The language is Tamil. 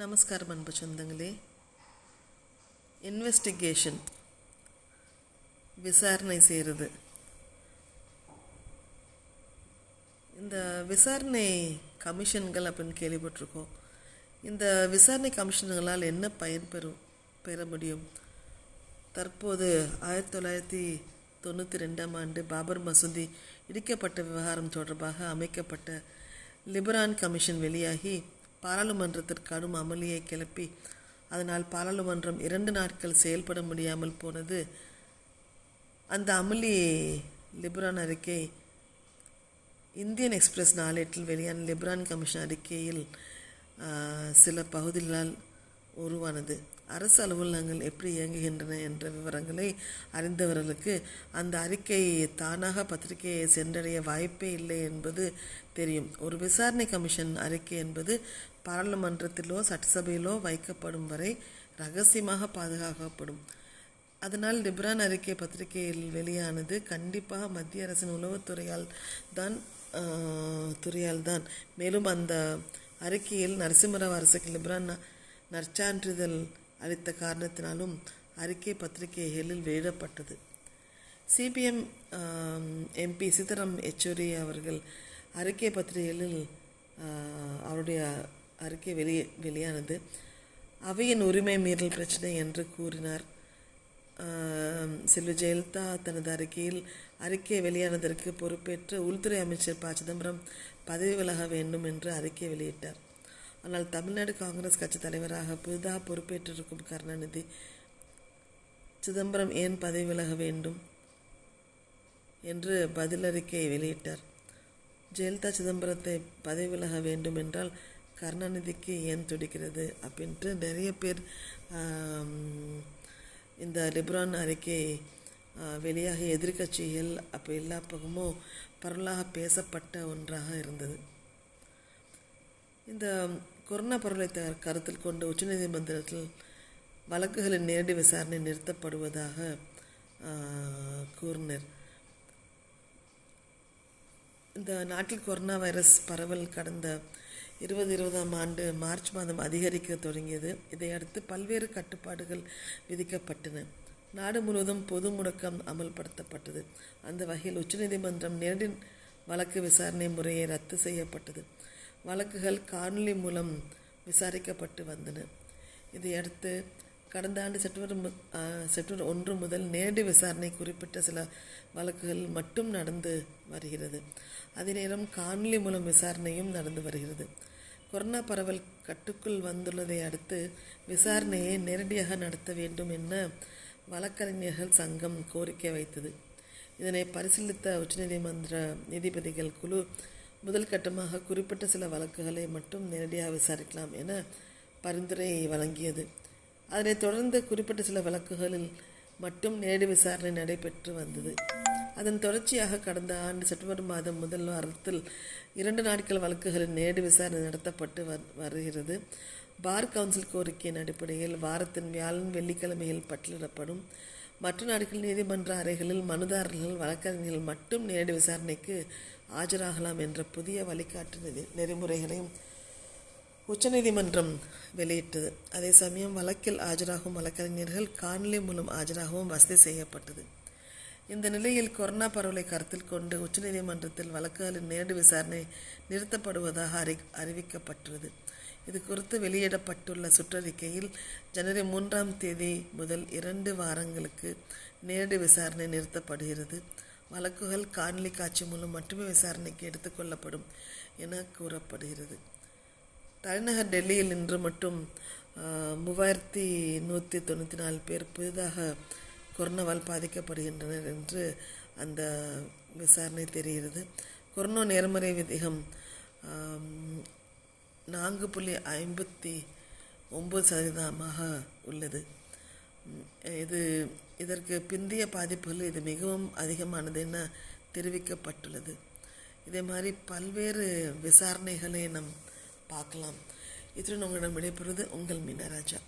நமஸ்காரம் அன்பு சொந்தங்களே. இன்வெஸ்டிகேஷன் விசாரணை செய்கிறது இந்த விசாரணை கமிஷன்கள் அப்படின்னு கேள்விப்பட்டிருக்கோம். இந்த விசாரணை கமிஷன்களால் என்ன பயன்பெறும் பெற முடியும்? தற்போது ஆயிரத்தி தொள்ளாயிரத்தி தொண்ணூற்றி ரெண்டாம் ஆண்டு பாபர் மசூதி இடிக்கப்பட்ட விவகாரம் தொடர்பாக அமைக்கப்பட்ட லிபரான் கமிஷன் வெளியாகி பாராளுமன்றத்திற்கு கடும் அமளியை கிளப்பி அதனால் பாராளுமன்றம் இரண்டு நாட்கள் செயல்பட முடியாமல் போனது. அந்த அமளி லிபரான் அறிக்கை இந்தியன் எக்ஸ்பிரஸ் நாளேட்டில் வெளியான லிபரான் கமிஷன் அறிக்கையில் சில பகுதிகளால் உருவானது. அரசு அலுவலகங்கள் எப்படி இயங்குகின்றன என்ற விவரங்களை அறிந்தவர்களுக்கு அந்த அறிக்கை தானாக பத்திரிகையை சென்றடைய வாய்ப்பே இல்லை என்பது தெரியும். ஒரு விசாரணை கமிஷன் அறிக்கை என்பது பாராளுமன்றத்திலோ சட்டசபையிலோ வைக்கப்படும் வரை ரகசியமாக பாதுகாக்கப்படும். அதனால் லிப்ரான் அறிக்கை பத்திரிகையில் வெளியானது கண்டிப்பாக மத்திய அரசின் உளவுத்துறையால் தான் துறையால் தான். மேலும் அந்த அறிக்கையில் நரசிம்மராவ் அரசுக்கு லிப்ரான் நற்சான்றிதழ் அளித்த காரணத்தினாலும் அறிக்கை பத்திரிகைகளில் வெளியிடப்பட்டது. சிபிஎம் எம்பி சீதாராம் யெச்சூரி அவர்கள் அறிக்கை பத்திரிகைகளில் அவருடைய அறிக்கை வெளியே வெளியானது. அவையின் உரிமை மீறல் பிரச்சனை என்று கூறினார். செல்வி ஜெயலலிதா தனது அறிக்கையில் அறிக்கை வெளியானதற்கு பொறுப்பேற்று உள்துறை அமைச்சர் ப. சிதம்பரம் பதவி விலக வேண்டும் என்று அறிக்கை வெளியிட்டார். ஆனால் தமிழ்நாடு காங்கிரஸ் கட்சி தலைவராக புதிதாக பொறுப்பேற்றிருக்கும் கருணாநிதி சிதம்பரம் ஏன் பதவி விலக வேண்டும் என்று பதிலறிக்கை வெளியிட்டார். ஜெயலலிதா சிதம்பரத்தை பதவி விலக வேண்டும் என்றால் கருணாநிதிக்கு ஏன் துடிக்கிறது அப்படின்ட்டு நிறைய பேர் இந்த லிப்ரான் அறிக்கை வெளியாக எதிர்கட்சிகள் அப்போ எல்லா பக்கமும் பரவலாக பேசப்பட்ட ஒன்றாக இருந்தது. இந்த கொரோனா பரவலை கருத்தில் கொண்டு உச்சநீதிமன்றத்தில் வழக்குகளின் நேரடி விசாரணை நிறுத்தப்படுவதாக கூறினர். இந்த நாட்டில் கொரோனா வைரஸ் பரவல் கடந்த இருபது இருபதாம் ஆண்டு மார்ச் மாதம் அதிகரிக்க தொடங்கியது. இதையடுத்து பல்வேறு கட்டுப்பாடுகள் விதிக்கப்பட்டன. நாடு முழுவதும் பொது முடக்கம் அமல்படுத்தப்பட்டது. அந்த வகையில் உச்சநீதிமன்றம் நேரடி வழக்கு விசாரணை முறையை ரத்து செய்யப்பட்டது. வழக்குகள் காணொலி மூலம் விசாரிக்கப்பட்டு வந்தன. இதையடுத்து கடந்த ஆண்டு செப்டம்பர் செப்டம்பர் ஒன்று முதல் நேரடி விசாரணை குறிப்பிட்ட சில வழக்குகள் மட்டும் நடந்து வருகிறது. அதே நேரம் காணொலி மூலம் விசாரணையும் நடந்து வருகிறது. கொரோனா பரவல் கட்டுக்குள் வந்துள்ளதை அடுத்து விசாரணையை நேரடியாக நடத்த வேண்டும் என வழக்கறிஞர்கள் சங்கம் கோரிக்கை வைத்தது. இதனை பரிசீலித்த உச்சநீதிமன்ற நீதிபதிகள் குழு முதல் கட்டமாக குறிப்பிட்ட சில வழக்குகளை மட்டும் நேரடியாக விசாரிக்கலாம் என பரிந்துரை வழங்கியது. அதனைத் தொடர்ந்து குறிப்பிட்ட சில வழக்குகளில் மட்டும் நேரடி விசாரணை நடைபெற்று வந்தது. அதன் தொடர்ச்சியாக கடந்த ஆண்டு செப்டம்பர் மாதம் முதல் வாரத்தில் இரண்டு நாட்கள் வழக்குகளில் நேரடி விசாரணை நடத்தப்பட்டு வருகிறது. பார் கவுன்சில் கோரிக்கையின் அடிப்படையில் வாரத்தின் வியாழன் வெள்ளிக்கிழமையில் பட்டியலிடப்படும். மற்ற நாடுகள் நீதிமன்ற அறைகளில் மனுதாரர்கள் வழக்கறிஞர்கள் மட்டும் நேரடி விசாரணைக்கு ஆஜராகலாம் என்ற புதிய வழிகாட்டு நெறிமுறைகளையும் உச்சநீதிமன்றம் வெளியிட்டது. அதே சமயம் வழக்கில் ஆஜராகும் வழக்கறிஞர்கள் காணொலி மூலம் ஆஜராகவும் வசதி செய்யப்பட்டது. இந்த நிலையில் கொரோனா பரவலை கருத்தில் கொண்டு உச்சநீதிமன்றத்தில் வழக்குகளின் நேரடி விசாரணை நிறுத்தப்படுவதாக அறி அறிவிக்கப்பட்டுள்ளது. இது குறித்து வெளியிடப்பட்டுள்ள சுற்றறிக்கையில் ஜனவரி மூன்றாம் தேதி முதல் இரண்டு வாரங்களுக்கு நேரடி விசாரணை நிறுத்தப்படுகிறது. வழக்குகள் காணொலி காட்சி மூலம் மட்டுமே விசாரணைக்கு எடுத்துக்கொள்ளப்படும் என கூறப்படுகிறது. தலைநகர் டெல்லியில் இன்று மட்டும் மூவாயிரத்தி நூற்றி தொண்ணூற்றி நாலு பேர் புதிதாக கொரோனாவால் பாதிக்கப்படுகின்றனர் என்று அந்த விசாரணை தெரிகிறது. கொரோனா நேர்மறை விதிகம் நான்கு புள்ளி ஐம்பத்தி ஒம்பது சதவீதமாக உள்ளது. இது இதற்கு பிந்தைய பாதிப்புகள் இது மிகவும் அதிகமானது என தெரிவிக்கப்பட்டுள்ளது. இதே மாதிரி பல்வேறு விசாரணைகளை நம் பார்க்கலாம். இத்துடன் உங்களிடம் விடைபெறுவது உங்கள் மீனராஜா.